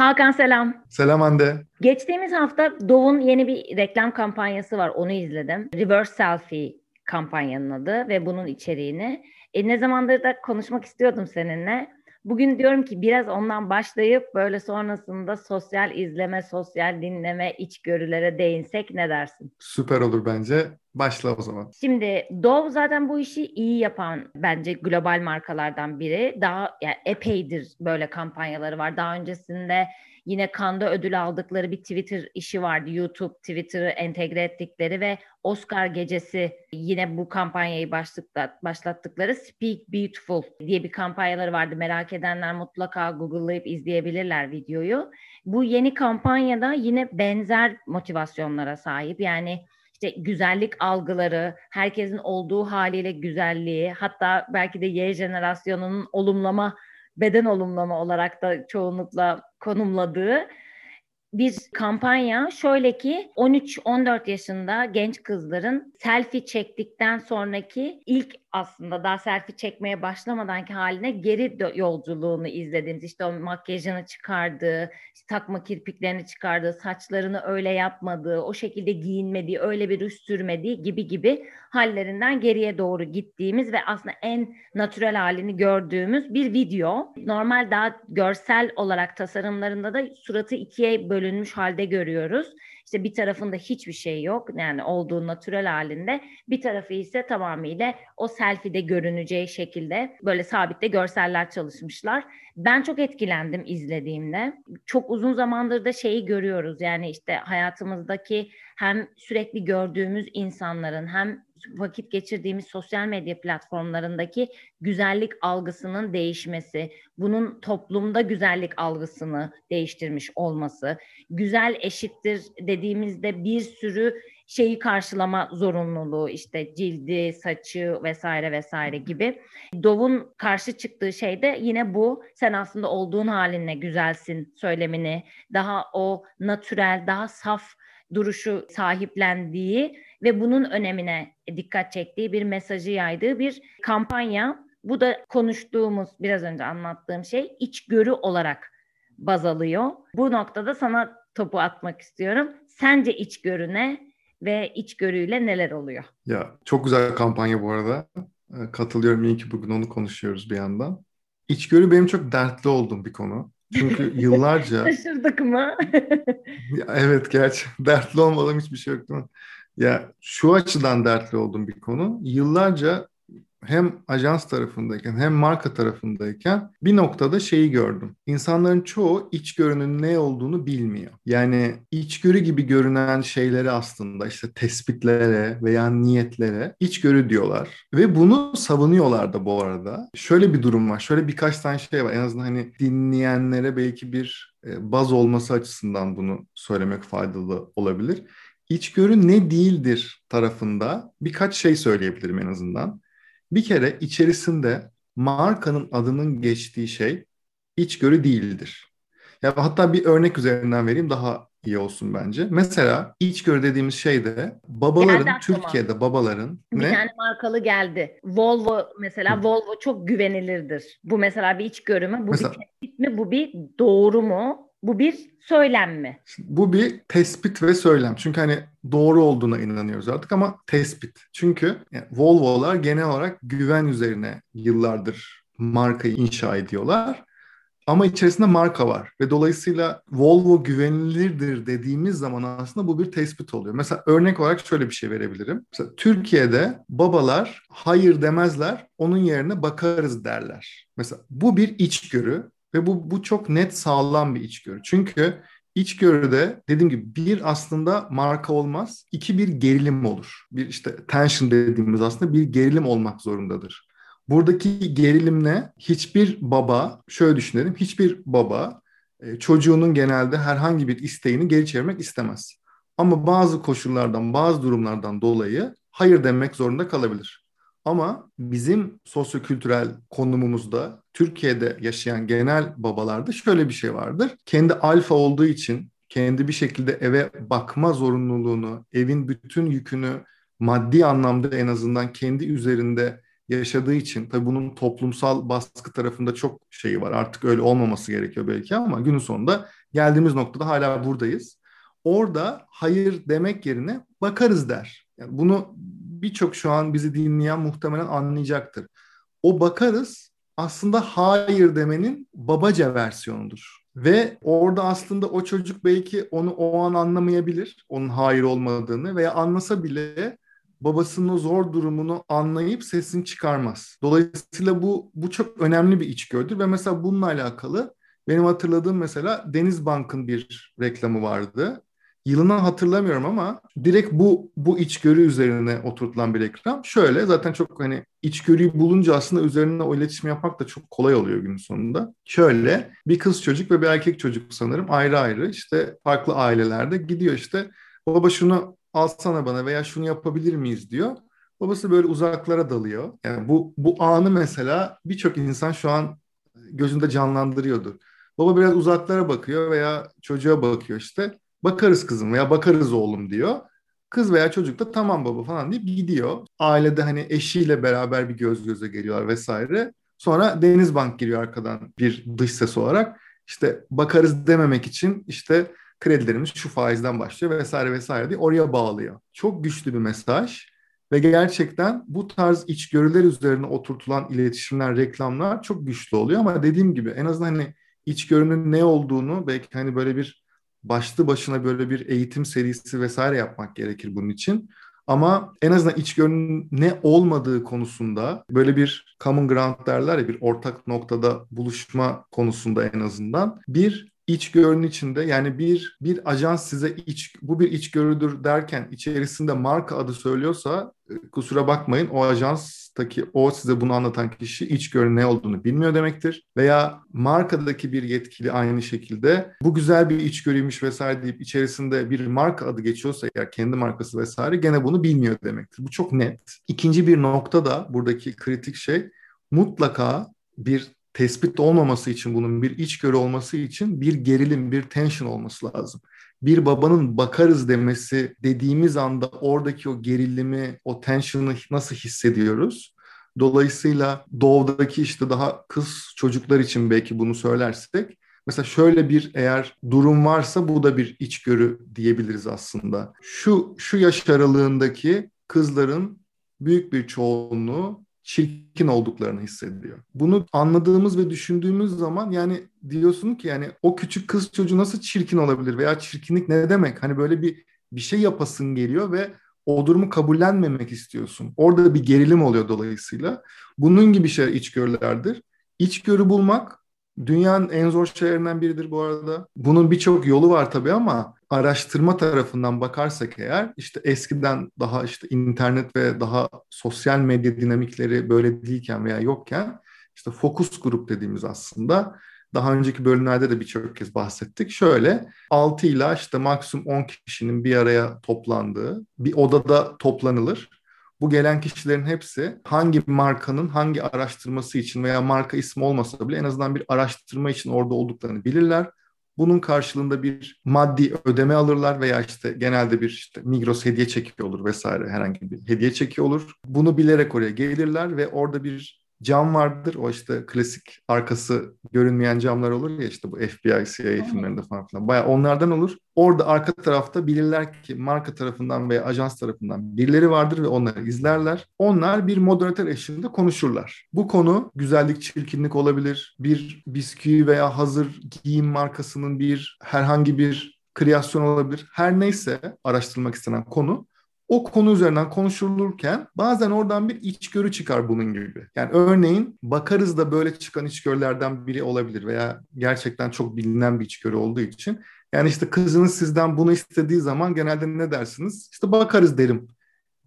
Hakan selam. Selam Hande. Geçtiğimiz hafta Dove'un yeni bir reklam kampanyası var. Onu izledim. Reverse Selfie kampanyanın adı ve bunun içeriğini. E, ne zamandır da konuşmak istiyordum seninle. Bugün diyorum ki biraz ondan başlayıp böyle sonrasında sosyal izleme, sosyal dinleme, içgörülere değinsek ne dersin? Süper olur bence. Başla o zaman. Şimdi Dove zaten bu işi iyi yapan bence global markalardan biri. Daha yani epeydir böyle kampanyaları var. Daha öncesinde Yine Kanda ödül aldıkları bir Twitter işi vardı. YouTube, Twitter'ı entegre ettikleri ve Oscar gecesi yine bu kampanyayı başlattıkları Speak Beautiful diye bir kampanyaları vardı. Merak edenler mutlaka Google'layıp izleyebilirler videoyu. Bu yeni kampanyada yine benzer motivasyonlara sahip. Yani işte güzellik algıları, herkesin olduğu haliyle güzelliği, hatta belki de Y jenerasyonunun olumlama beden olumlama olarak da çoğunlukla konumladığı bir kampanya şöyle ki 13-14 yaşında genç kızların selfie çektikten sonraki ilk aslında daha selfie çekmeye başlamadanki haline geri yolculuğunu izlediğimiz işte o makyajını çıkardığı, işte takma kirpiklerini çıkardığı, saçlarını öyle yapmadığı, o şekilde giyinmediği, öyle bir üst sürmediği gibi gibi hallerinden geriye doğru gittiğimiz ve aslında en natürel halini gördüğümüz bir video. Normal daha görsel olarak tasarımlarında da suratı ikiye bölünmüş halde görüyoruz. İşte bir tarafında hiçbir şey yok yani olduğu natürel halinde bir tarafı ise tamamıyla o selfie'de görüneceği şekilde böyle sabitte görseller çalışmışlar. Ben çok etkilendim izlediğimde. Çok uzun zamandır da şeyi görüyoruz yani işte hayatımızdaki hem sürekli gördüğümüz insanların hem vakit geçirdiğimiz sosyal medya platformlarındaki güzellik algısının değişmesi, bunun toplumda güzellik algısını değiştirmiş olması, güzel eşittir dediğimizde bir sürü şeyi karşılama zorunluluğu işte cildi, saçı vesaire vesaire gibi. Dove'un karşı çıktığı şey de yine bu. Sen aslında olduğun halinle güzelsin söylemini, daha o natürel, daha saf duruşu sahiplendiği ve bunun önemine dikkat çektiği bir mesajı yaydığı bir kampanya. Bu da konuştuğumuz biraz önce anlattığım şey içgörü olarak baz alıyor. Bu noktada sana topu atmak istiyorum. Sence içgörü ne ve içgörüyle neler oluyor? Ya çok güzel kampanya bu arada. Ee, katılıyorum iyi ki bugün onu konuşuyoruz bir yandan. İçgörü benim çok dertli olduğum bir konu. Çünkü yıllarca... Şaşırdık mı? evet gerçi dertli olmadığım hiçbir şey yok değil mi? Ya şu açıdan dertli olduğum bir konu. Yıllarca hem ajans tarafındayken hem marka tarafındayken bir noktada şeyi gördüm. İnsanların çoğu içgörünün ne olduğunu bilmiyor. Yani içgörü gibi görünen şeyleri aslında işte tespitlere veya niyetlere içgörü diyorlar. Ve bunu savunuyorlar da bu arada. Şöyle bir durum var. Şöyle birkaç tane şey var. En azından hani dinleyenlere belki bir e, baz olması açısından bunu söylemek faydalı olabilir. İçgörü ne değildir tarafında birkaç şey söyleyebilirim en azından. Bir kere içerisinde markanın adının geçtiği şey içgörü değildir. Ya hatta bir örnek üzerinden vereyim daha iyi olsun bence. Mesela içgörü dediğimiz şey de babaların Türkiye'de babaların bir ne? tane markalı geldi. Volvo mesela Hı. Volvo çok güvenilirdir. Bu mesela bir içgörü mü? Bu mesela, bir tespit mi? Bu bir doğru mu? Bu bir söylem mi? Bu bir tespit ve söylem. Çünkü hani doğru olduğuna inanıyoruz artık ama tespit. Çünkü yani Volvo'lar genel olarak güven üzerine yıllardır markayı inşa ediyorlar. Ama içerisinde marka var ve dolayısıyla Volvo güvenilirdir dediğimiz zaman aslında bu bir tespit oluyor. Mesela örnek olarak şöyle bir şey verebilirim. Mesela Türkiye'de babalar hayır demezler, onun yerine bakarız derler. Mesela bu bir içgörü ve bu, bu çok net sağlam bir içgörü. Çünkü içgörüde dediğim gibi bir aslında marka olmaz. iki bir gerilim olur. Bir işte tension dediğimiz aslında bir gerilim olmak zorundadır. Buradaki gerilim ne? Hiçbir baba, şöyle düşünelim, hiçbir baba e, çocuğunun genelde herhangi bir isteğini geri çevirmek istemez. Ama bazı koşullardan, bazı durumlardan dolayı hayır demek zorunda kalabilir. Ama bizim sosyokültürel konumumuzda Türkiye'de yaşayan genel babalarda şöyle bir şey vardır. Kendi alfa olduğu için kendi bir şekilde eve bakma zorunluluğunu, evin bütün yükünü maddi anlamda en azından kendi üzerinde yaşadığı için tabii bunun toplumsal baskı tarafında çok şeyi var. Artık öyle olmaması gerekiyor belki ama günün sonunda geldiğimiz noktada hala buradayız. Orada hayır demek yerine bakarız der. Yani bunu birçok şu an bizi dinleyen muhtemelen anlayacaktır. O bakarız aslında hayır demenin babaca versiyonudur. Ve orada aslında o çocuk belki onu o an anlamayabilir, onun hayır olmadığını veya anlasa bile babasının o zor durumunu anlayıp sesini çıkarmaz. Dolayısıyla bu bu çok önemli bir içgörüdür ve mesela bununla alakalı benim hatırladığım mesela Denizbank'ın bir reklamı vardı. Yılını hatırlamıyorum ama direkt bu bu içgörü üzerine oturtulan bir reklam. Şöyle zaten çok hani içgörüyü bulunca aslında üzerine o iletişim yapmak da çok kolay oluyor günün sonunda. Şöyle bir kız çocuk ve bir erkek çocuk sanırım ayrı ayrı işte farklı ailelerde gidiyor işte baba şunu alsana bana veya şunu yapabilir miyiz diyor. Babası böyle uzaklara dalıyor. Yani bu bu anı mesela birçok insan şu an gözünde canlandırıyordu. Baba biraz uzaklara bakıyor veya çocuğa bakıyor işte. Bakarız kızım veya bakarız oğlum diyor. Kız veya çocuk da tamam baba falan deyip gidiyor. Ailede hani eşiyle beraber bir göz göze geliyorlar vesaire. Sonra Denizbank giriyor arkadan bir dış ses olarak. İşte bakarız dememek için işte kredilerimiz şu faizden başlıyor vesaire vesaire diye oraya bağlıyor. Çok güçlü bir mesaj ve gerçekten bu tarz içgörüler üzerine oturtulan iletişimler, reklamlar çok güçlü oluyor ama dediğim gibi en azından hani içgörünün ne olduğunu belki hani böyle bir başlı başına böyle bir eğitim serisi vesaire yapmak gerekir bunun için. Ama en azından içgörünün ne olmadığı konusunda böyle bir common ground derler ya bir ortak noktada buluşma konusunda en azından bir içgörünün içinde yani bir bir ajans size iç bu bir içgörüdür derken içerisinde marka adı söylüyorsa e, kusura bakmayın o ajanstaki o size bunu anlatan kişi içgörü ne olduğunu bilmiyor demektir. Veya markadaki bir yetkili aynı şekilde bu güzel bir içgörüymüş vesaire deyip içerisinde bir marka adı geçiyorsa eğer kendi markası vesaire gene bunu bilmiyor demektir. Bu çok net. İkinci bir nokta da buradaki kritik şey mutlaka bir tespit olmaması için bunun bir içgörü olması için bir gerilim, bir tension olması lazım. Bir babanın bakarız demesi dediğimiz anda oradaki o gerilimi, o tension'ı nasıl hissediyoruz? Dolayısıyla doğudaki işte daha kız çocuklar için belki bunu söylersek Mesela şöyle bir eğer durum varsa bu da bir içgörü diyebiliriz aslında. Şu şu yaş aralığındaki kızların büyük bir çoğunluğu çirkin olduklarını hissediyor. Bunu anladığımız ve düşündüğümüz zaman yani diyorsun ki yani o küçük kız çocuğu nasıl çirkin olabilir veya çirkinlik ne demek? Hani böyle bir bir şey yapasın geliyor ve o durumu kabullenmemek istiyorsun. Orada bir gerilim oluyor dolayısıyla. Bunun gibi şeyler içgörülerdir. İçgörü bulmak dünyanın en zor şeylerinden biridir bu arada. Bunun birçok yolu var tabii ama araştırma tarafından bakarsak eğer işte eskiden daha işte internet ve daha sosyal medya dinamikleri böyle değilken veya yokken işte fokus grup dediğimiz aslında daha önceki bölümlerde de birçok kez bahsettik. Şöyle 6 ile işte maksimum 10 kişinin bir araya toplandığı bir odada toplanılır bu gelen kişilerin hepsi hangi markanın hangi araştırması için veya marka ismi olmasa bile en azından bir araştırma için orada olduklarını bilirler. Bunun karşılığında bir maddi ödeme alırlar veya işte genelde bir işte Migros hediye çekiyor olur vesaire herhangi bir hediye çekiyor olur. Bunu bilerek oraya gelirler ve orada bir cam vardır. O işte klasik arkası görünmeyen camlar olur ya işte bu FBI, CIA filmlerinde falan filan. Baya onlardan olur. Orada arka tarafta bilirler ki marka tarafından veya ajans tarafından birileri vardır ve onları izlerler. Onlar bir moderatör eşliğinde konuşurlar. Bu konu güzellik, çirkinlik olabilir. Bir bisküvi veya hazır giyim markasının bir herhangi bir kreasyon olabilir. Her neyse araştırmak istenen konu o konu üzerinden konuşulurken bazen oradan bir içgörü çıkar bunun gibi. Yani örneğin bakarız da böyle çıkan içgörülerden biri olabilir veya gerçekten çok bilinen bir içgörü olduğu için. Yani işte kızınız sizden bunu istediği zaman genelde ne dersiniz? İşte bakarız derim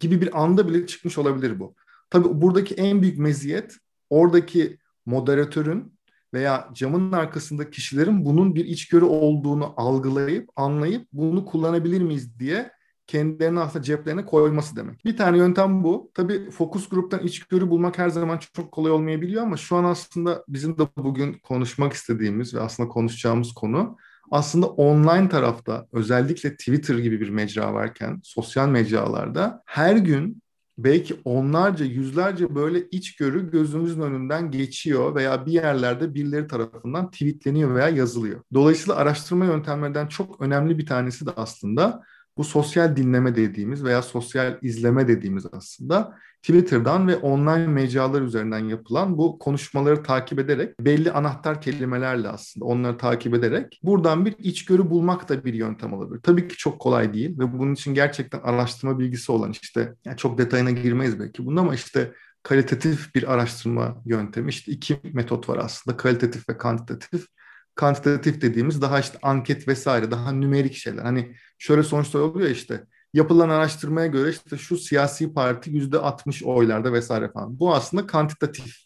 gibi bir anda bile çıkmış olabilir bu. Tabii buradaki en büyük meziyet oradaki moderatörün veya camın arkasındaki kişilerin bunun bir içgörü olduğunu algılayıp, anlayıp bunu kullanabilir miyiz diye kendilerini aslında ceplerine koyması demek. Bir tane yöntem bu. Tabii fokus gruptan içgörü bulmak her zaman çok kolay olmayabiliyor ama şu an aslında bizim de bugün konuşmak istediğimiz ve aslında konuşacağımız konu aslında online tarafta özellikle Twitter gibi bir mecra varken sosyal mecralarda her gün belki onlarca, yüzlerce böyle içgörü gözümüzün önünden geçiyor veya bir yerlerde birileri tarafından tweetleniyor veya yazılıyor. Dolayısıyla araştırma yöntemlerinden çok önemli bir tanesi de aslında bu sosyal dinleme dediğimiz veya sosyal izleme dediğimiz aslında Twitter'dan ve online mecralar üzerinden yapılan bu konuşmaları takip ederek belli anahtar kelimelerle aslında onları takip ederek buradan bir içgörü bulmak da bir yöntem olabilir. Tabii ki çok kolay değil ve bunun için gerçekten araştırma bilgisi olan işte yani çok detayına girmeyiz belki bunda ama işte kalitatif bir araştırma yöntemi işte iki metot var aslında kalitatif ve kantitatif kantitatif dediğimiz daha işte anket vesaire daha nümerik şeyler. Hani şöyle sonuçlar oluyor işte yapılan araştırmaya göre işte şu siyasi parti yüzde 60 oylarda vesaire falan. Bu aslında kantitatif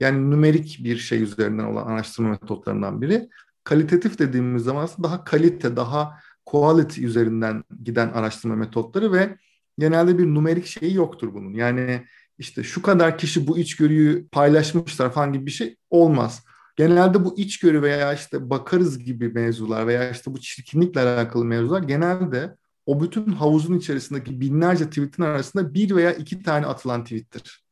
yani nümerik bir şey üzerinden olan araştırma metotlarından biri. Kalitatif dediğimiz zaman aslında daha kalite, daha quality üzerinden giden araştırma metotları ve genelde bir numerik şeyi yoktur bunun. Yani işte şu kadar kişi bu içgörüyü paylaşmışlar falan gibi bir şey olmaz. Genelde bu içgörü veya işte bakarız gibi mevzular veya işte bu çirkinlikle alakalı mevzular genelde o bütün havuzun içerisindeki binlerce tweetin arasında bir veya iki tane atılan tweettir.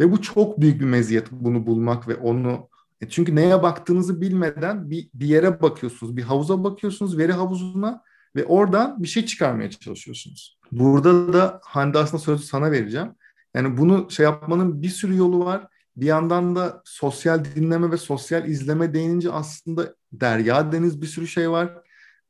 Ve bu çok büyük bir meziyet bunu bulmak ve onu e çünkü neye baktığınızı bilmeden bir, bir yere bakıyorsunuz, bir havuza bakıyorsunuz, veri havuzuna ve oradan bir şey çıkarmaya çalışıyorsunuz. Burada da Hande aslında sözü sana vereceğim. Yani bunu şey yapmanın bir sürü yolu var. Bir yandan da sosyal dinleme ve sosyal izleme değinince aslında derya deniz bir sürü şey var.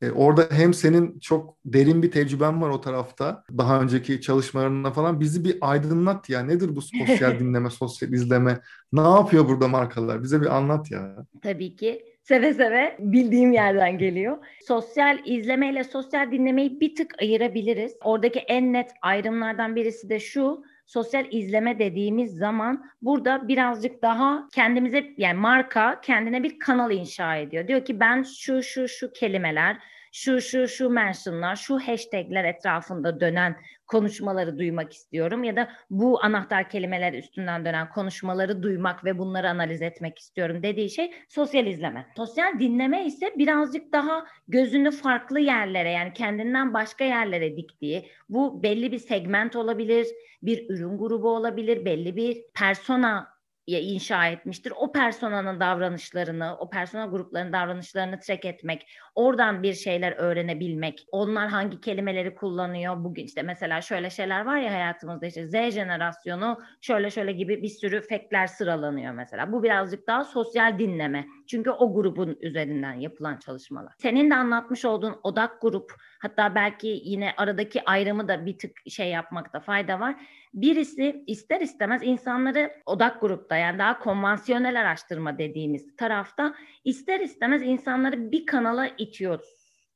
E, orada hem senin çok derin bir tecrüben var o tarafta. Daha önceki çalışmalarında falan bizi bir aydınlat ya. Nedir bu sosyal dinleme, sosyal izleme? Ne yapıyor burada markalar? Bize bir anlat ya. Tabii ki seve seve bildiğim yerden geliyor. Sosyal izleme ile sosyal dinlemeyi bir tık ayırabiliriz. Oradaki en net ayrımlardan birisi de şu sosyal izleme dediğimiz zaman burada birazcık daha kendimize yani marka kendine bir kanal inşa ediyor. Diyor ki ben şu şu şu kelimeler şu şu şu mentionlar, şu hashtagler etrafında dönen konuşmaları duymak istiyorum ya da bu anahtar kelimeler üstünden dönen konuşmaları duymak ve bunları analiz etmek istiyorum dediği şey sosyal izleme. Sosyal dinleme ise birazcık daha gözünü farklı yerlere yani kendinden başka yerlere diktiği bu belli bir segment olabilir, bir ürün grubu olabilir, belli bir persona inşa etmiştir. O personanın davranışlarını, o persona gruplarının davranışlarını track etmek, oradan bir şeyler öğrenebilmek, onlar hangi kelimeleri kullanıyor. Bugün işte mesela şöyle şeyler var ya hayatımızda işte Z jenerasyonu şöyle şöyle gibi bir sürü faktler sıralanıyor mesela. Bu birazcık daha sosyal dinleme. Çünkü o grubun üzerinden yapılan çalışmalar. Senin de anlatmış olduğun odak grup hatta belki yine aradaki ayrımı da bir tık şey yapmakta fayda var Birisi ister istemez insanları odak grupta yani daha konvansiyonel araştırma dediğimiz tarafta ister istemez insanları bir kanala itiyor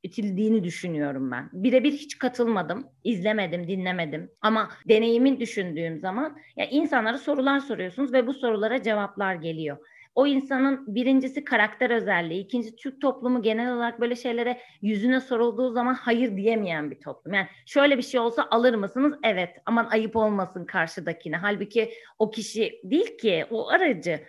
itildiğini düşünüyorum ben. Birebir hiç katılmadım, izlemedim, dinlemedim. Ama deneyimin düşündüğüm zaman ya insanlara sorular soruyorsunuz ve bu sorulara cevaplar geliyor o insanın birincisi karakter özelliği, ikincisi Türk toplumu genel olarak böyle şeylere yüzüne sorulduğu zaman hayır diyemeyen bir toplum. Yani şöyle bir şey olsa alır mısınız? Evet. Aman ayıp olmasın karşıdakine. Halbuki o kişi değil ki o aracı.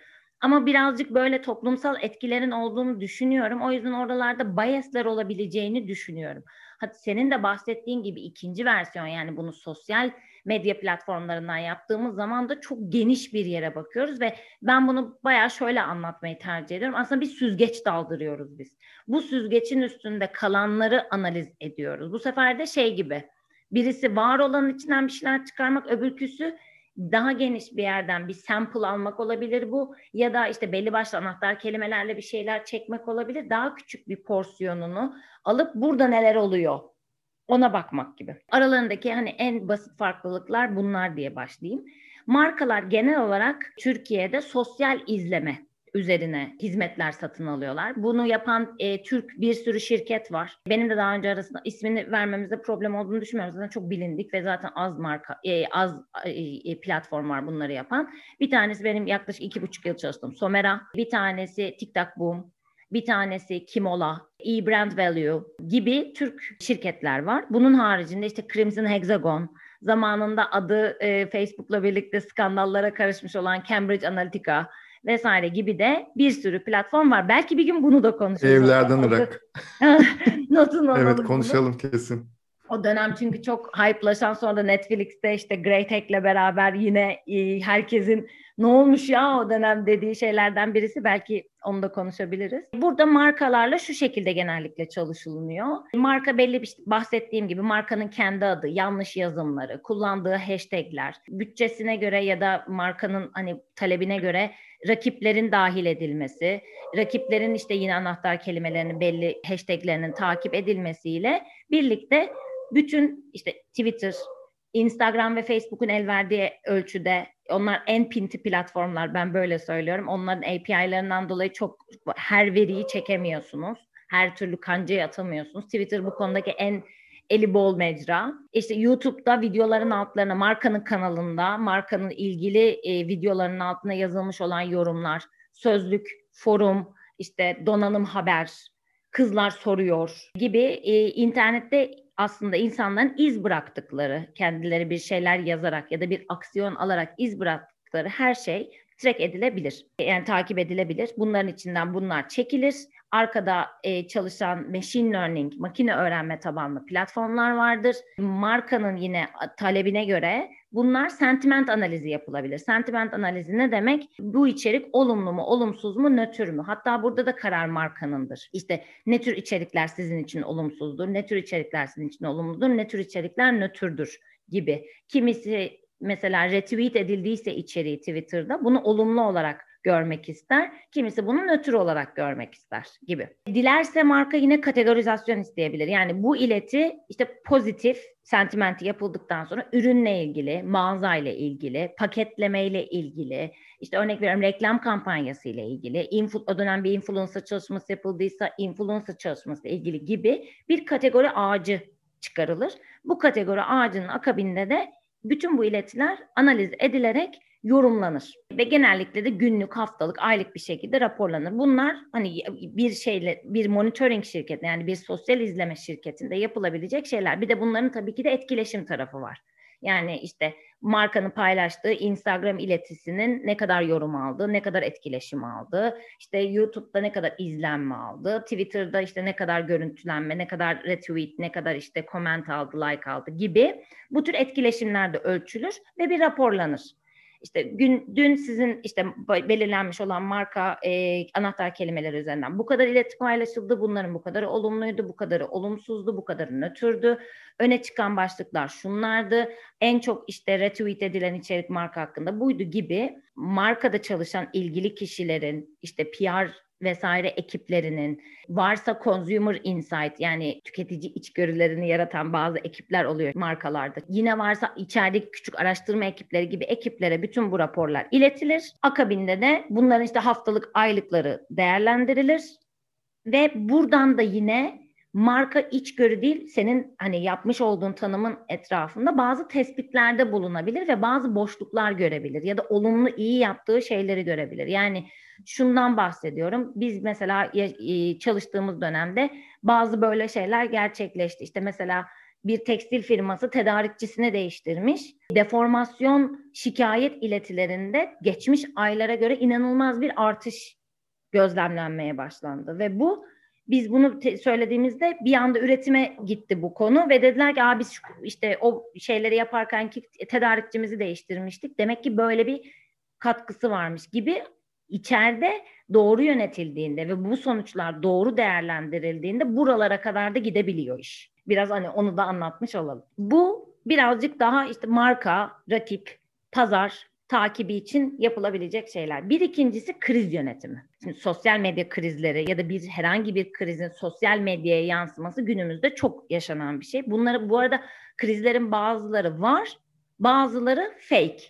Ama birazcık böyle toplumsal etkilerin olduğunu düşünüyorum. O yüzden oralarda biasler olabileceğini düşünüyorum. Hadi senin de bahsettiğin gibi ikinci versiyon yani bunu sosyal medya platformlarından yaptığımız zaman da çok geniş bir yere bakıyoruz ve ben bunu bayağı şöyle anlatmayı tercih ediyorum. Aslında bir süzgeç daldırıyoruz biz. Bu süzgeçin üstünde kalanları analiz ediyoruz. Bu sefer de şey gibi birisi var olanın içinden bir şeyler çıkarmak, öbürküsü daha geniş bir yerden bir sample almak olabilir bu ya da işte belli başlı anahtar kelimelerle bir şeyler çekmek olabilir. Daha küçük bir porsiyonunu alıp burada neler oluyor ona bakmak gibi. Aralarındaki hani en basit farklılıklar bunlar diye başlayayım. Markalar genel olarak Türkiye'de sosyal izleme üzerine hizmetler satın alıyorlar. Bunu yapan e, Türk bir sürü şirket var. Benim de daha önce arasında ismini vermemizde problem olduğunu düşünmüyorum. Zaten çok bilindik ve zaten az marka, e, az e, platform var bunları yapan. Bir tanesi benim yaklaşık iki buçuk yıl çalıştığım Somera. Bir tanesi TikTok Boom. Bir tanesi Kimola, e-Brand Value gibi Türk şirketler var. Bunun haricinde işte Crimson Hexagon, zamanında adı e, Facebook'la birlikte skandallara karışmış olan Cambridge Analytica vesaire gibi de bir sürü platform var. Belki bir gün bunu da konuşuruz. Evlerden Irak. Notunu Evet konuşalım bunu. kesin. O dönem çünkü çok hype'laşan sonra da Netflix'te işte Great Hack'le beraber yine e, herkesin ne olmuş ya o dönem dediği şeylerden birisi belki onu da konuşabiliriz. Burada markalarla şu şekilde genellikle çalışılıyor. Marka belli bir bahsettiğim gibi markanın kendi adı, yanlış yazımları, kullandığı hashtagler, bütçesine göre ya da markanın hani talebine göre rakiplerin dahil edilmesi, rakiplerin işte yine anahtar kelimelerini belli hashtaglerinin takip edilmesiyle birlikte bütün işte Twitter, Instagram ve Facebook'un el verdiği ölçüde onlar en pinti platformlar ben böyle söylüyorum. Onların API'lerinden dolayı çok her veriyi çekemiyorsunuz. Her türlü kancayı atamıyorsunuz. Twitter bu konudaki en eli bol mecra. İşte YouTube'da videoların altlarına, markanın kanalında, markanın ilgili e, videoların altına yazılmış olan yorumlar, sözlük, forum, işte donanım haber, kızlar soruyor gibi e, internette aslında insanların iz bıraktıkları, kendileri bir şeyler yazarak ya da bir aksiyon alarak iz bıraktıkları her şey track edilebilir. Yani takip edilebilir. Bunların içinden bunlar çekilir. Arkada e, çalışan machine learning, makine öğrenme tabanlı platformlar vardır. Markanın yine talebine göre bunlar sentiment analizi yapılabilir. Sentiment analizi ne demek? Bu içerik olumlu mu, olumsuz mu, nötr mü? Hatta burada da karar markanındır. İşte ne tür içerikler sizin için olumsuzdur, ne tür içerikler sizin için olumludur, ne tür içerikler nötrdür gibi. Kimisi mesela retweet edildiyse içeriği Twitter'da bunu olumlu olarak görmek ister. Kimisi bunu nötr olarak görmek ister gibi. Dilerse marka yine kategorizasyon isteyebilir. Yani bu ileti işte pozitif sentimenti yapıldıktan sonra ürünle ilgili, mağazayla ilgili, paketlemeyle ilgili, işte örnek veriyorum reklam kampanyası ile ilgili, influ, o dönem bir influencer çalışması yapıldıysa influencer çalışması ile ilgili gibi bir kategori ağacı çıkarılır. Bu kategori ağacının akabinde de bütün bu iletiler analiz edilerek yorumlanır ve genellikle de günlük, haftalık, aylık bir şekilde raporlanır. Bunlar hani bir şeyle bir monitoring şirketi yani bir sosyal izleme şirketinde yapılabilecek şeyler. Bir de bunların tabii ki de etkileşim tarafı var. Yani işte markanın paylaştığı Instagram iletisinin ne kadar yorum aldı, ne kadar etkileşim aldı, işte YouTube'da ne kadar izlenme aldı, Twitter'da işte ne kadar görüntülenme, ne kadar retweet, ne kadar işte comment aldı, like aldı gibi bu tür etkileşimler de ölçülür ve bir raporlanır işte gün dün sizin işte belirlenmiş olan marka e, anahtar kelimeler üzerinden bu kadar iletişim paylaşıldı. Bunların bu kadarı olumluydu, bu kadarı olumsuzdu, bu kadarı nötrdü. Öne çıkan başlıklar şunlardı. En çok işte retweet edilen içerik marka hakkında buydu gibi markada çalışan ilgili kişilerin işte PR vesaire ekiplerinin varsa consumer insight yani tüketici içgörülerini yaratan bazı ekipler oluyor markalarda. Yine varsa içerideki küçük araştırma ekipleri gibi ekiplere bütün bu raporlar iletilir. Akabinde de bunların işte haftalık aylıkları değerlendirilir ve buradan da yine marka içgörü değil senin hani yapmış olduğun tanımın etrafında bazı tespitlerde bulunabilir ve bazı boşluklar görebilir ya da olumlu iyi yaptığı şeyleri görebilir. Yani şundan bahsediyorum. Biz mesela çalıştığımız dönemde bazı böyle şeyler gerçekleşti. İşte mesela bir tekstil firması tedarikçisini değiştirmiş. Deformasyon şikayet iletilerinde geçmiş aylara göre inanılmaz bir artış gözlemlenmeye başlandı ve bu biz bunu te- söylediğimizde bir anda üretime gitti bu konu ve dediler ki biz işte o şeyleri yaparken ki tedarikçimizi değiştirmiştik. Demek ki böyle bir katkısı varmış gibi içeride doğru yönetildiğinde ve bu sonuçlar doğru değerlendirildiğinde buralara kadar da gidebiliyor iş. Biraz hani onu da anlatmış olalım. Bu birazcık daha işte marka, rakip, pazar takibi için yapılabilecek şeyler. Bir ikincisi kriz yönetimi. Şimdi sosyal medya krizleri ya da bir herhangi bir krizin sosyal medyaya yansıması günümüzde çok yaşanan bir şey. Bunları bu arada krizlerin bazıları var, bazıları fake.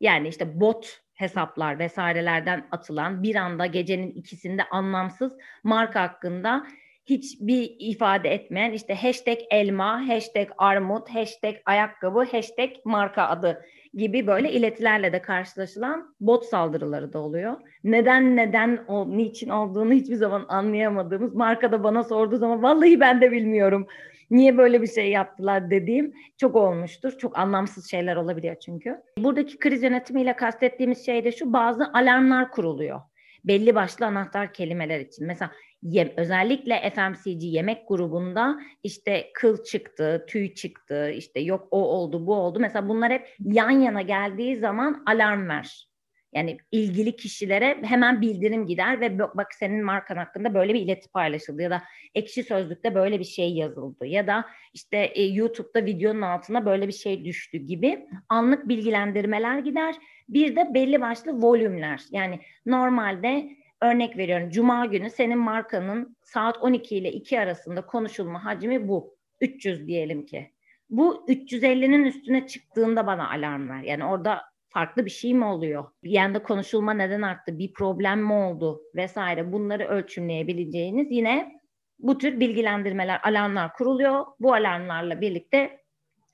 Yani işte bot hesaplar vesairelerden atılan bir anda gecenin ikisinde anlamsız marka hakkında hiçbir ifade etmeyen işte hashtag elma, hashtag armut, hashtag ayakkabı, hashtag marka adı gibi böyle iletilerle de karşılaşılan bot saldırıları da oluyor. Neden neden o niçin olduğunu hiçbir zaman anlayamadığımız markada bana sorduğu zaman vallahi ben de bilmiyorum. Niye böyle bir şey yaptılar dediğim çok olmuştur. Çok anlamsız şeyler olabiliyor çünkü. Buradaki kriz yönetimiyle kastettiğimiz şey de şu bazı alarmlar kuruluyor belli başlı anahtar kelimeler için. Mesela yem, özellikle FMCG yemek grubunda işte kıl çıktı, tüy çıktı, işte yok o oldu, bu oldu. Mesela bunlar hep yan yana geldiği zaman alarm ver. Yani ilgili kişilere hemen bildirim gider ve bak senin markan hakkında böyle bir ileti paylaşıldı ya da ekşi sözlükte böyle bir şey yazıldı ya da işte e, YouTube'da videonun altına böyle bir şey düştü gibi anlık bilgilendirmeler gider. Bir de belli başlı volümler yani normalde örnek veriyorum cuma günü senin markanın saat 12 ile 2 arasında konuşulma hacmi bu 300 diyelim ki. Bu 350'nin üstüne çıktığında bana alarm ver. Yani orada farklı bir şey mi oluyor? Bir yanda konuşulma neden arttı? Bir problem mi oldu? Vesaire bunları ölçümleyebileceğiniz yine bu tür bilgilendirmeler, alarmlar kuruluyor. Bu alarmlarla birlikte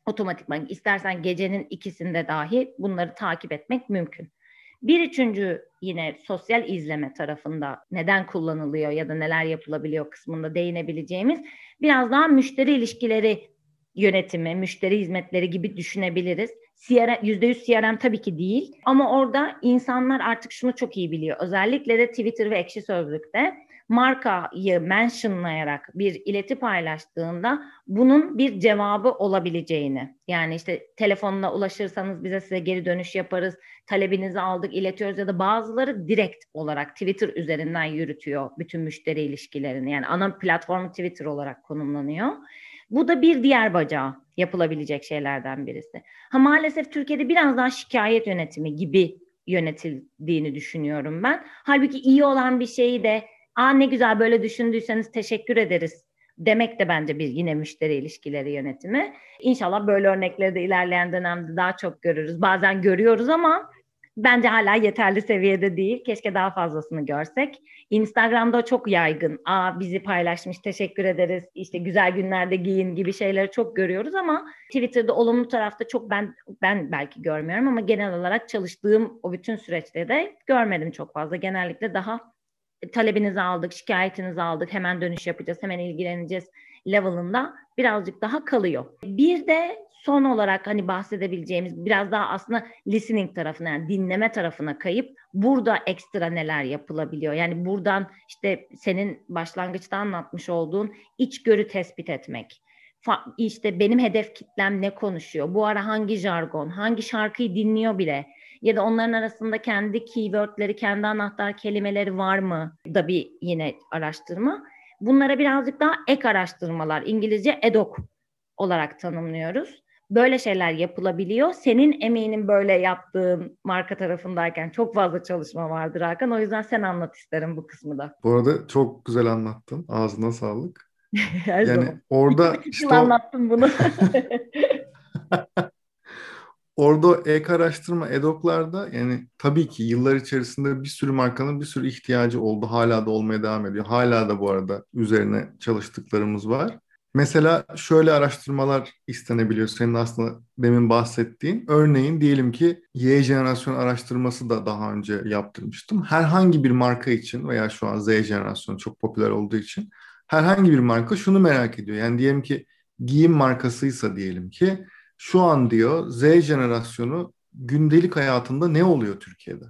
otomatikman istersen gecenin ikisinde dahi bunları takip etmek mümkün. Bir üçüncü yine sosyal izleme tarafında neden kullanılıyor ya da neler yapılabiliyor kısmında değinebileceğimiz biraz daha müşteri ilişkileri yönetimi, müşteri hizmetleri gibi düşünebiliriz. CRM, %100 CRM tabii ki değil ama orada insanlar artık şunu çok iyi biliyor. Özellikle de Twitter ve Ekşi Sözlük'te markayı mentionlayarak bir ileti paylaştığında bunun bir cevabı olabileceğini yani işte telefonla ulaşırsanız bize size geri dönüş yaparız talebinizi aldık iletiyoruz ya da bazıları direkt olarak Twitter üzerinden yürütüyor bütün müşteri ilişkilerini yani ana platformu Twitter olarak konumlanıyor. Bu da bir diğer bacağı yapılabilecek şeylerden birisi. Ha maalesef Türkiye'de biraz daha şikayet yönetimi gibi yönetildiğini düşünüyorum ben. Halbuki iyi olan bir şeyi de aa ne güzel böyle düşündüyseniz teşekkür ederiz demek de bence bir yine müşteri ilişkileri yönetimi. İnşallah böyle örnekleri de ilerleyen dönemde daha çok görürüz. Bazen görüyoruz ama bence hala yeterli seviyede değil. Keşke daha fazlasını görsek. Instagram'da çok yaygın. Aa bizi paylaşmış teşekkür ederiz. İşte güzel günlerde giyin gibi şeyleri çok görüyoruz ama Twitter'da olumlu tarafta çok ben ben belki görmüyorum ama genel olarak çalıştığım o bütün süreçte de görmedim çok fazla. Genellikle daha talebinizi aldık, şikayetinizi aldık, hemen dönüş yapacağız, hemen ilgileneceğiz level'ında birazcık daha kalıyor. Bir de son olarak hani bahsedebileceğimiz biraz daha aslında listening tarafına yani dinleme tarafına kayıp burada ekstra neler yapılabiliyor? Yani buradan işte senin başlangıçta anlatmış olduğun içgörü tespit etmek. İşte benim hedef kitlem ne konuşuyor? Bu ara hangi jargon, hangi şarkıyı dinliyor bile? Ya da onların arasında kendi keywordleri, kendi anahtar kelimeleri var mı? Da bir yine araştırma. Bunlara birazcık daha ek araştırmalar, İngilizce edok olarak tanımlıyoruz böyle şeyler yapılabiliyor. Senin emeğinin böyle yaptığın marka tarafındayken çok fazla çalışma vardır Hakan. O yüzden sen anlat isterim bu kısmı da. Bu arada çok güzel anlattın. Ağzına sağlık. Her yani zaman. orada işte o... anlattım bunu. orada ek araştırma edoklarda yani tabii ki yıllar içerisinde bir sürü markanın bir sürü ihtiyacı oldu. Hala da olmaya devam ediyor. Hala da bu arada üzerine çalıştıklarımız var. Mesela şöyle araştırmalar istenebiliyor senin aslında demin bahsettiğin. Örneğin diyelim ki Y jenerasyon araştırması da daha önce yaptırmıştım. Herhangi bir marka için veya şu an Z jenerasyonu çok popüler olduğu için herhangi bir marka şunu merak ediyor. Yani diyelim ki giyim markasıysa diyelim ki şu an diyor Z jenerasyonu gündelik hayatında ne oluyor Türkiye'de?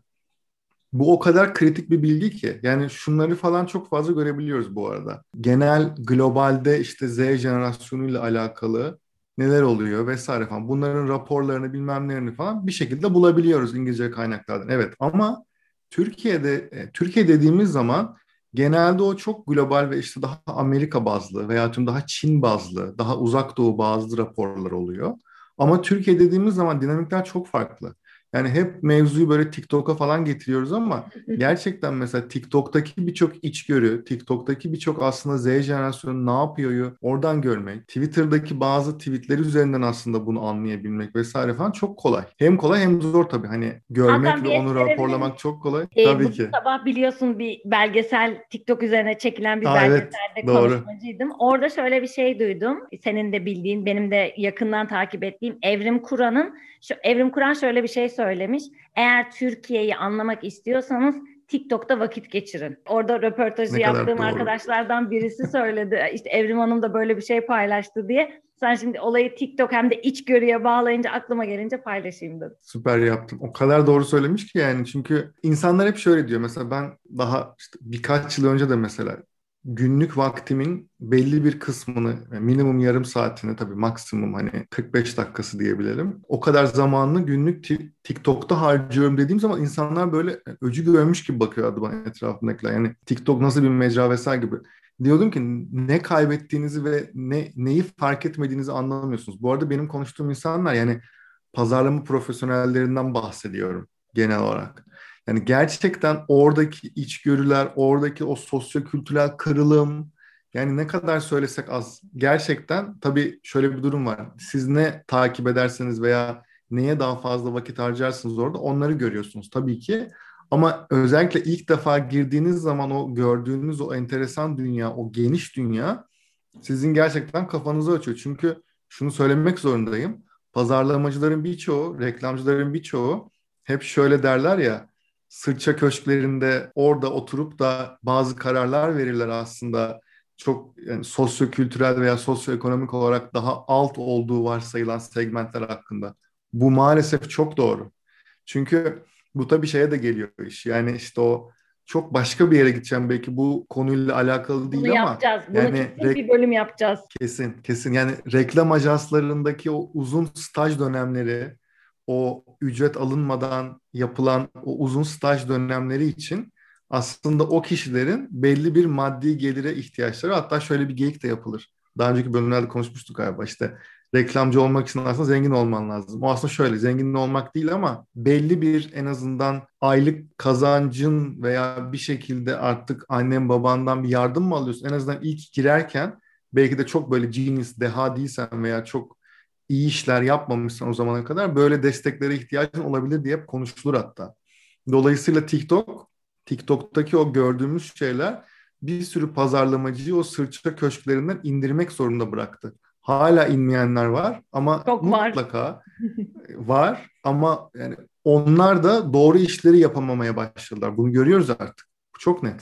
Bu o kadar kritik bir bilgi ki. Yani şunları falan çok fazla görebiliyoruz bu arada. Genel globalde işte Z jenerasyonuyla alakalı neler oluyor vesaire falan. Bunların raporlarını bilmem nelerini falan bir şekilde bulabiliyoruz İngilizce kaynaklardan. Evet ama Türkiye'de e, Türkiye dediğimiz zaman genelde o çok global ve işte daha Amerika bazlı veya tüm daha Çin bazlı, daha uzak doğu bazlı raporlar oluyor. Ama Türkiye dediğimiz zaman dinamikler çok farklı. Yani hep mevzuyu böyle TikTok'a falan getiriyoruz ama gerçekten mesela TikTok'taki birçok içgörü, TikTok'taki birçok aslında Z jenerasyonu ne yapıyor oradan görmek, Twitter'daki bazı tweetleri üzerinden aslında bunu anlayabilmek vesaire falan çok kolay. Hem kolay hem zor tabii. Hani görmek ve onu raporlamak çok kolay. E, tabii bu ki. sabah biliyorsun bir belgesel TikTok üzerine çekilen bir Aa, belgeselde evet, konuşmacıydım. Doğru. Orada şöyle bir şey duydum. Senin de bildiğin, benim de yakından takip ettiğim Evrim Kur'an'ın şu Evrim Kur'an şöyle bir şey söylemiş. Eğer Türkiye'yi anlamak istiyorsanız TikTok'ta vakit geçirin. Orada röportajı ne yaptığım arkadaşlardan birisi söyledi. İşte Evrim Hanım da böyle bir şey paylaştı diye. Sen şimdi olayı TikTok hem de içgörüye bağlayınca aklıma gelince paylaşayım dedim. Süper yaptın. O kadar doğru söylemiş ki yani. Çünkü insanlar hep şöyle diyor. Mesela ben daha işte birkaç yıl önce de mesela günlük vaktimin belli bir kısmını, minimum yarım saatini tabii maksimum hani 45 dakikası diyebilirim. O kadar zamanını günlük TikTok'ta harcıyorum dediğim zaman insanlar böyle öcü görmüş gibi bakıyorlardı bana etrafındakiler. Yani TikTok nasıl bir mecra vesaire gibi. Diyordum ki ne kaybettiğinizi ve ne neyi fark etmediğinizi anlamıyorsunuz. Bu arada benim konuştuğum insanlar yani pazarlama profesyonellerinden bahsediyorum genel olarak. Yani gerçekten oradaki içgörüler, oradaki o sosyokültürel kırılım, yani ne kadar söylesek az. Gerçekten tabii şöyle bir durum var. Siz ne takip ederseniz veya neye daha fazla vakit harcarsınız orada onları görüyorsunuz tabii ki. Ama özellikle ilk defa girdiğiniz zaman o gördüğünüz o enteresan dünya, o geniş dünya sizin gerçekten kafanızı açıyor. Çünkü şunu söylemek zorundayım. Pazarlamacıların birçoğu, reklamcıların birçoğu hep şöyle derler ya sırça köşklerinde orada oturup da bazı kararlar verirler aslında çok yani sosyo-kültürel veya sosyoekonomik olarak daha alt olduğu varsayılan segmentler hakkında. Bu maalesef çok doğru. Çünkü bu tabii şeye de geliyor iş. Yani işte o çok başka bir yere gideceğim belki bu konuyla alakalı değil Bunu ama yapacağız. Bunu yani kesin bir bölüm yapacağız. Kesin, kesin. Yani reklam ajanslarındaki o uzun staj dönemleri, o ücret alınmadan yapılan o uzun staj dönemleri için aslında o kişilerin belli bir maddi gelire ihtiyaçları hatta şöyle bir geyik de yapılır. Daha önceki bölümlerde konuşmuştuk galiba işte reklamcı olmak için aslında zengin olman lazım. O aslında şöyle zengin olmak değil ama belli bir en azından aylık kazancın veya bir şekilde artık annen babandan bir yardım mı alıyorsun? En azından ilk girerken belki de çok böyle genius, deha değilsen veya çok iyi işler yapmamışsan o zamana kadar böyle desteklere ihtiyacın olabilir diye konuşulur hatta. Dolayısıyla TikTok, TikTok'taki o gördüğümüz şeyler bir sürü pazarlamacıyı o sırça köşklerinden indirmek zorunda bıraktı. Hala inmeyenler var ama Çok mutlaka var. var ama yani onlar da doğru işleri yapamamaya başladılar. Bunu görüyoruz artık. Bu çok net.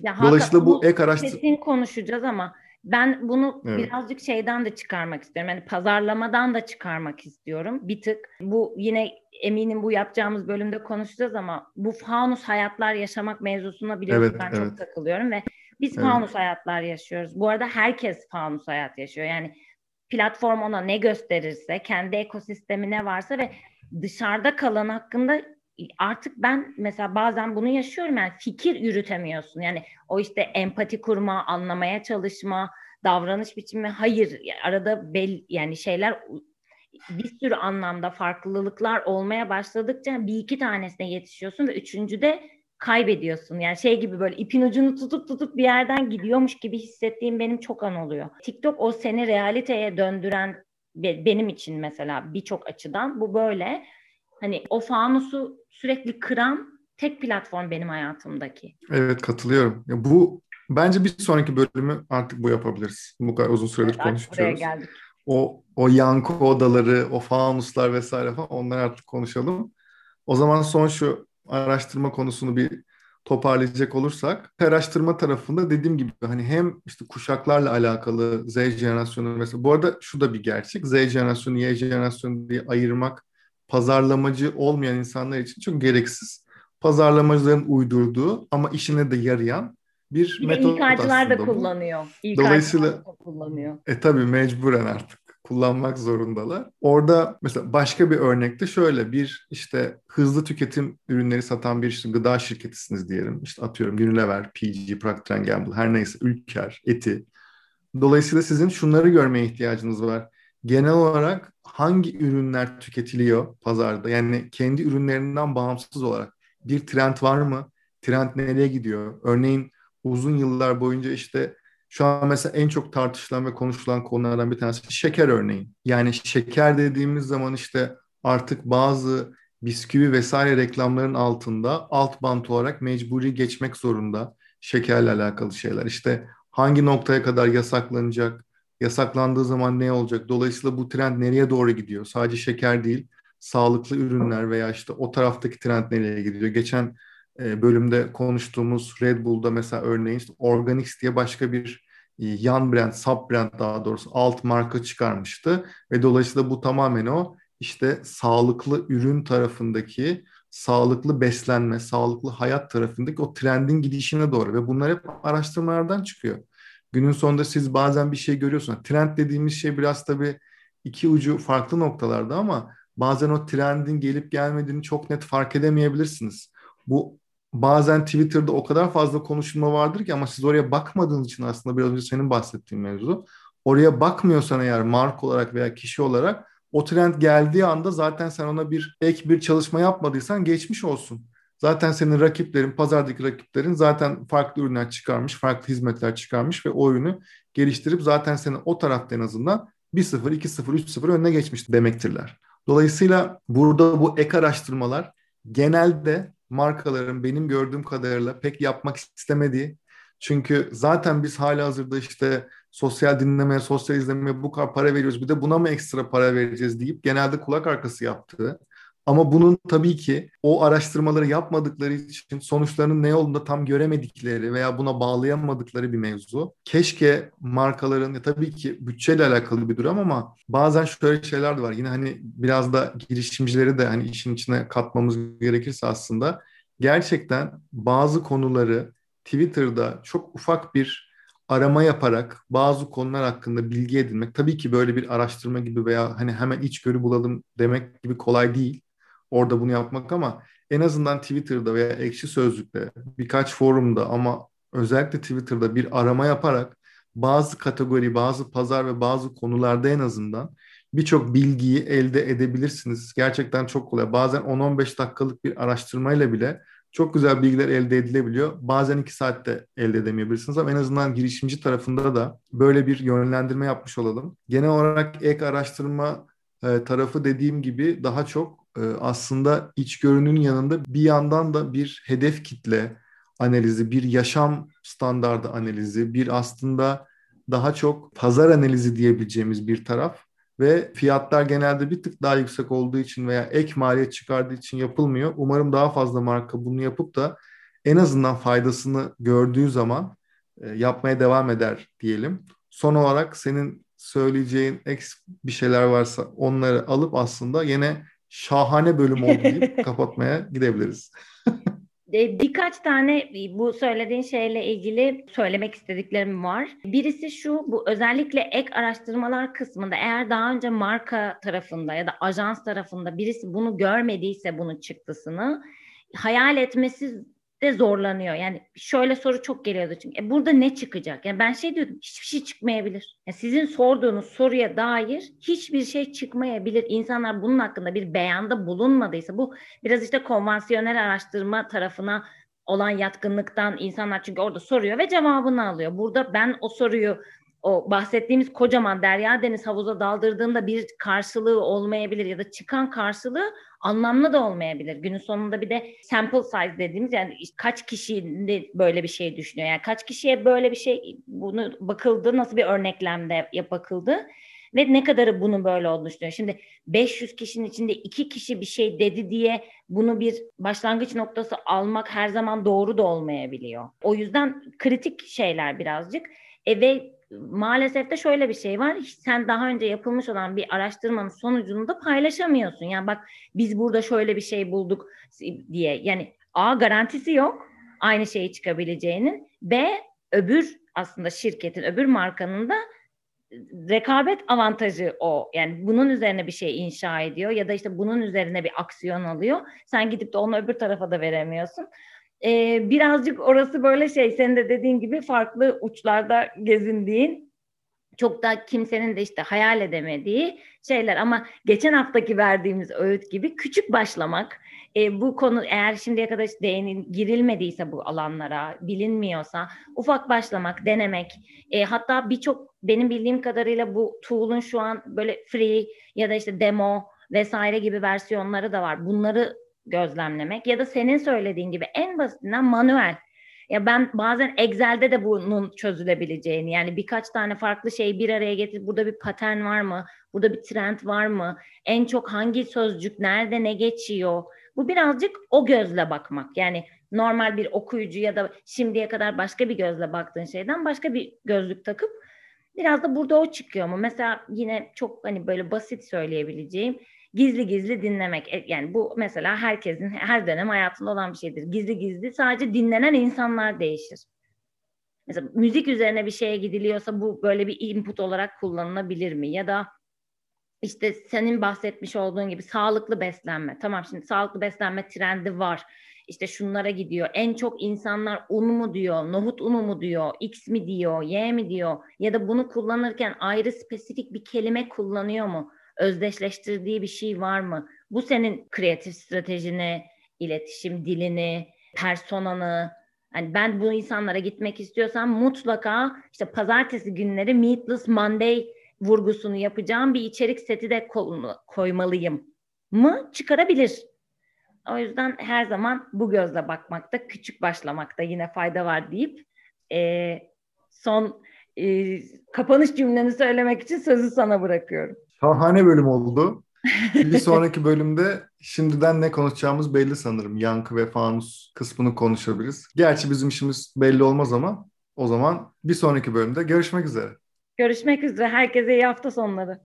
Ya Dolayısıyla bu ek araştırma... Kesin konuşacağız ama ben bunu evet. birazcık şeyden de çıkarmak istiyorum. Yani pazarlamadan da çıkarmak istiyorum. Bir tık bu yine eminim bu yapacağımız bölümde konuşacağız ama bu faunus hayatlar yaşamak mevzusuna biliyorsun evet, ben evet. çok takılıyorum ve biz evet. faunus hayatlar yaşıyoruz. Bu arada herkes faunus hayat yaşıyor. Yani platform ona ne gösterirse, kendi ekosistemi ne varsa ve dışarıda kalan hakkında artık ben mesela bazen bunu yaşıyorum yani fikir yürütemiyorsun. Yani o işte empati kurma, anlamaya çalışma, davranış biçimi hayır arada bel yani şeyler bir sürü anlamda farklılıklar olmaya başladıkça bir iki tanesine yetişiyorsun ve üçüncü de kaybediyorsun. Yani şey gibi böyle ipin ucunu tutup tutup bir yerden gidiyormuş gibi hissettiğim benim çok an oluyor. TikTok o seni realiteye döndüren benim için mesela birçok açıdan bu böyle. Hani o fanusu sürekli kıran tek platform benim hayatımdaki. Evet katılıyorum. Ya bu bence bir sonraki bölümü artık bu yapabiliriz. Bu kadar uzun süredir evet, konuşuyoruz. O o yankı odaları, o fanuslar vesaire falan onları artık konuşalım. O zaman son şu araştırma konusunu bir toparlayacak olursak araştırma tarafında dediğim gibi hani hem işte kuşaklarla alakalı Z jenerasyonu mesela bu arada şu da bir gerçek Z jenerasyonu Y jenerasyonu diye ayırmak pazarlamacı olmayan insanlar için çok gereksiz. Pazarlamacıların uydurduğu ama işine de yarayan bir, bir metot İK'cılar da kullanıyor. İK'cılar Dolayısıyla da kullanıyor. E tabii mecburen artık kullanmak zorundalar. Orada mesela başka bir örnekte şöyle bir işte hızlı tüketim ürünleri satan bir işte gıda şirketisiniz diyelim. İşte atıyorum Unilever, PG, Procter Gamble her neyse Ülker, Eti. Dolayısıyla sizin şunları görmeye ihtiyacınız var. Genel olarak hangi ürünler tüketiliyor pazarda? Yani kendi ürünlerinden bağımsız olarak bir trend var mı? Trend nereye gidiyor? Örneğin uzun yıllar boyunca işte şu an mesela en çok tartışılan ve konuşulan konulardan bir tanesi şeker örneğin. Yani şeker dediğimiz zaman işte artık bazı bisküvi vesaire reklamların altında alt bant olarak mecburi geçmek zorunda şekerle alakalı şeyler. İşte hangi noktaya kadar yasaklanacak, yasaklandığı zaman ne olacak? Dolayısıyla bu trend nereye doğru gidiyor? Sadece şeker değil, sağlıklı ürünler veya işte o taraftaki trend nereye gidiyor? Geçen e, bölümde konuştuğumuz Red Bull'da mesela örneğin işte Organics diye başka bir e, yan brand, sub brand daha doğrusu alt marka çıkarmıştı ve dolayısıyla bu tamamen o işte sağlıklı ürün tarafındaki sağlıklı beslenme, sağlıklı hayat tarafındaki o trendin gidişine doğru ve bunlar hep araştırmalardan çıkıyor. Günün sonunda siz bazen bir şey görüyorsunuz. Trend dediğimiz şey biraz tabii iki ucu farklı noktalarda ama bazen o trendin gelip gelmediğini çok net fark edemeyebilirsiniz. Bu bazen Twitter'da o kadar fazla konuşulma vardır ki ama siz oraya bakmadığınız için aslında biraz önce senin bahsettiğin mevzu. Oraya bakmıyorsan eğer mark olarak veya kişi olarak o trend geldiği anda zaten sen ona bir ek bir çalışma yapmadıysan geçmiş olsun. Zaten senin rakiplerin, pazardaki rakiplerin zaten farklı ürünler çıkarmış, farklı hizmetler çıkarmış ve o ürünü geliştirip zaten senin o tarafta en azından 1-0, 2-0, 3-0 önüne geçmiş demektirler. Dolayısıyla burada bu ek araştırmalar genelde markaların benim gördüğüm kadarıyla pek yapmak istemediği çünkü zaten biz hala hazırda işte sosyal dinlemeye, sosyal izlemeye bu kadar para veriyoruz bir de buna mı ekstra para vereceğiz deyip genelde kulak arkası yaptığı ama bunun tabii ki o araştırmaları yapmadıkları için sonuçlarının ne olduğunu tam göremedikleri veya buna bağlayamadıkları bir mevzu. Keşke markaların ya tabii ki bütçeyle alakalı bir durum ama bazen şöyle şeyler de var. Yine hani biraz da girişimcileri de hani işin içine katmamız gerekirse aslında gerçekten bazı konuları Twitter'da çok ufak bir arama yaparak bazı konular hakkında bilgi edinmek tabii ki böyle bir araştırma gibi veya hani hemen içgörü bulalım demek gibi kolay değil orada bunu yapmak ama en azından Twitter'da veya Ekşi Sözlük'te birkaç forumda ama özellikle Twitter'da bir arama yaparak bazı kategori, bazı pazar ve bazı konularda en azından birçok bilgiyi elde edebilirsiniz. Gerçekten çok kolay. Bazen 10-15 dakikalık bir araştırmayla bile çok güzel bilgiler elde edilebiliyor. Bazen iki saatte elde edemeyebilirsiniz ama en azından girişimci tarafında da böyle bir yönlendirme yapmış olalım. Genel olarak ek araştırma e, tarafı dediğim gibi daha çok e, aslında içgörünün yanında bir yandan da bir hedef kitle analizi, bir yaşam standardı analizi, bir aslında daha çok pazar analizi diyebileceğimiz bir taraf ve fiyatlar genelde bir tık daha yüksek olduğu için veya ek maliyet çıkardığı için yapılmıyor. Umarım daha fazla marka bunu yapıp da en azından faydasını gördüğü zaman e, yapmaya devam eder diyelim. Son olarak senin söyleyeceğin ek bir şeyler varsa onları alıp aslında yine şahane bölüm oldu deyip kapatmaya gidebiliriz. E, birkaç tane bu söylediğin şeyle ilgili söylemek istediklerim var. Birisi şu, bu özellikle ek araştırmalar kısmında eğer daha önce marka tarafında ya da ajans tarafında birisi bunu görmediyse bunun çıktısını hayal etmesi de zorlanıyor. Yani şöyle soru çok geliyordu çünkü. E burada ne çıkacak? Yani ben şey diyordum hiçbir şey çıkmayabilir. Yani sizin sorduğunuz soruya dair hiçbir şey çıkmayabilir. İnsanlar bunun hakkında bir beyanda bulunmadıysa bu biraz işte konvansiyonel araştırma tarafına olan yatkınlıktan insanlar çünkü orada soruyor ve cevabını alıyor. Burada ben o soruyu o bahsettiğimiz kocaman derya deniz havuza daldırdığında bir karşılığı olmayabilir ya da çıkan karşılığı anlamlı da olmayabilir. Günün sonunda bir de sample size dediğimiz yani kaç kişi böyle bir şey düşünüyor. Yani kaç kişiye böyle bir şey bunu bakıldı, nasıl bir örneklemde bakıldı ve ne kadarı bunun böyle olduğunu düşünüyor. Şimdi 500 kişinin içinde iki kişi bir şey dedi diye bunu bir başlangıç noktası almak her zaman doğru da olmayabiliyor. O yüzden kritik şeyler birazcık. E ve maalesef de şöyle bir şey var. Sen daha önce yapılmış olan bir araştırmanın sonucunu da paylaşamıyorsun. Yani bak biz burada şöyle bir şey bulduk diye. Yani A garantisi yok aynı şeyi çıkabileceğinin. B öbür aslında şirketin, öbür markanın da rekabet avantajı o. Yani bunun üzerine bir şey inşa ediyor ya da işte bunun üzerine bir aksiyon alıyor. Sen gidip de onu öbür tarafa da veremiyorsun e, birazcık orası böyle şey senin de dediğin gibi farklı uçlarda gezindiğin çok da kimsenin de işte hayal edemediği şeyler. Ama geçen haftaki verdiğimiz öğüt gibi küçük başlamak e, bu konu eğer şimdiye kadar işte girilmediyse bu alanlara bilinmiyorsa ufak başlamak denemek e, hatta birçok benim bildiğim kadarıyla bu tool'un şu an böyle free ya da işte demo vesaire gibi versiyonları da var. Bunları gözlemlemek ya da senin söylediğin gibi en basitinden manuel. Ya ben bazen Excel'de de bunun çözülebileceğini yani birkaç tane farklı şeyi bir araya getirip burada bir patern var mı? Burada bir trend var mı? En çok hangi sözcük nerede ne geçiyor? Bu birazcık o gözle bakmak. Yani normal bir okuyucu ya da şimdiye kadar başka bir gözle baktığın şeyden başka bir gözlük takıp biraz da burada o çıkıyor mu? Mesela yine çok hani böyle basit söyleyebileceğim gizli gizli dinlemek. E, yani bu mesela herkesin her dönem hayatında olan bir şeydir. Gizli gizli sadece dinlenen insanlar değişir. Mesela müzik üzerine bir şeye gidiliyorsa bu böyle bir input olarak kullanılabilir mi? Ya da işte senin bahsetmiş olduğun gibi sağlıklı beslenme. Tamam şimdi sağlıklı beslenme trendi var. İşte şunlara gidiyor. En çok insanlar un mu diyor, nohut unu mu diyor, X mi diyor, Y mi diyor ya da bunu kullanırken ayrı spesifik bir kelime kullanıyor mu? Özdeşleştirdiği bir şey var mı? Bu senin kreatif stratejini, iletişim dilini, personanı, yani ben bu insanlara gitmek istiyorsam mutlaka işte pazartesi günleri Meatless Monday vurgusunu yapacağım bir içerik seti de koymalıyım mı çıkarabilir. O yüzden her zaman bu gözle bakmakta, küçük başlamakta yine fayda var deyip e, son e, kapanış cümleni söylemek için sözü sana bırakıyorum. Şahane bölüm oldu. bir sonraki bölümde şimdiden ne konuşacağımız belli sanırım. Yankı ve fanus kısmını konuşabiliriz. Gerçi bizim işimiz belli olmaz ama o zaman bir sonraki bölümde görüşmek üzere. Görüşmek üzere. Herkese iyi hafta sonları.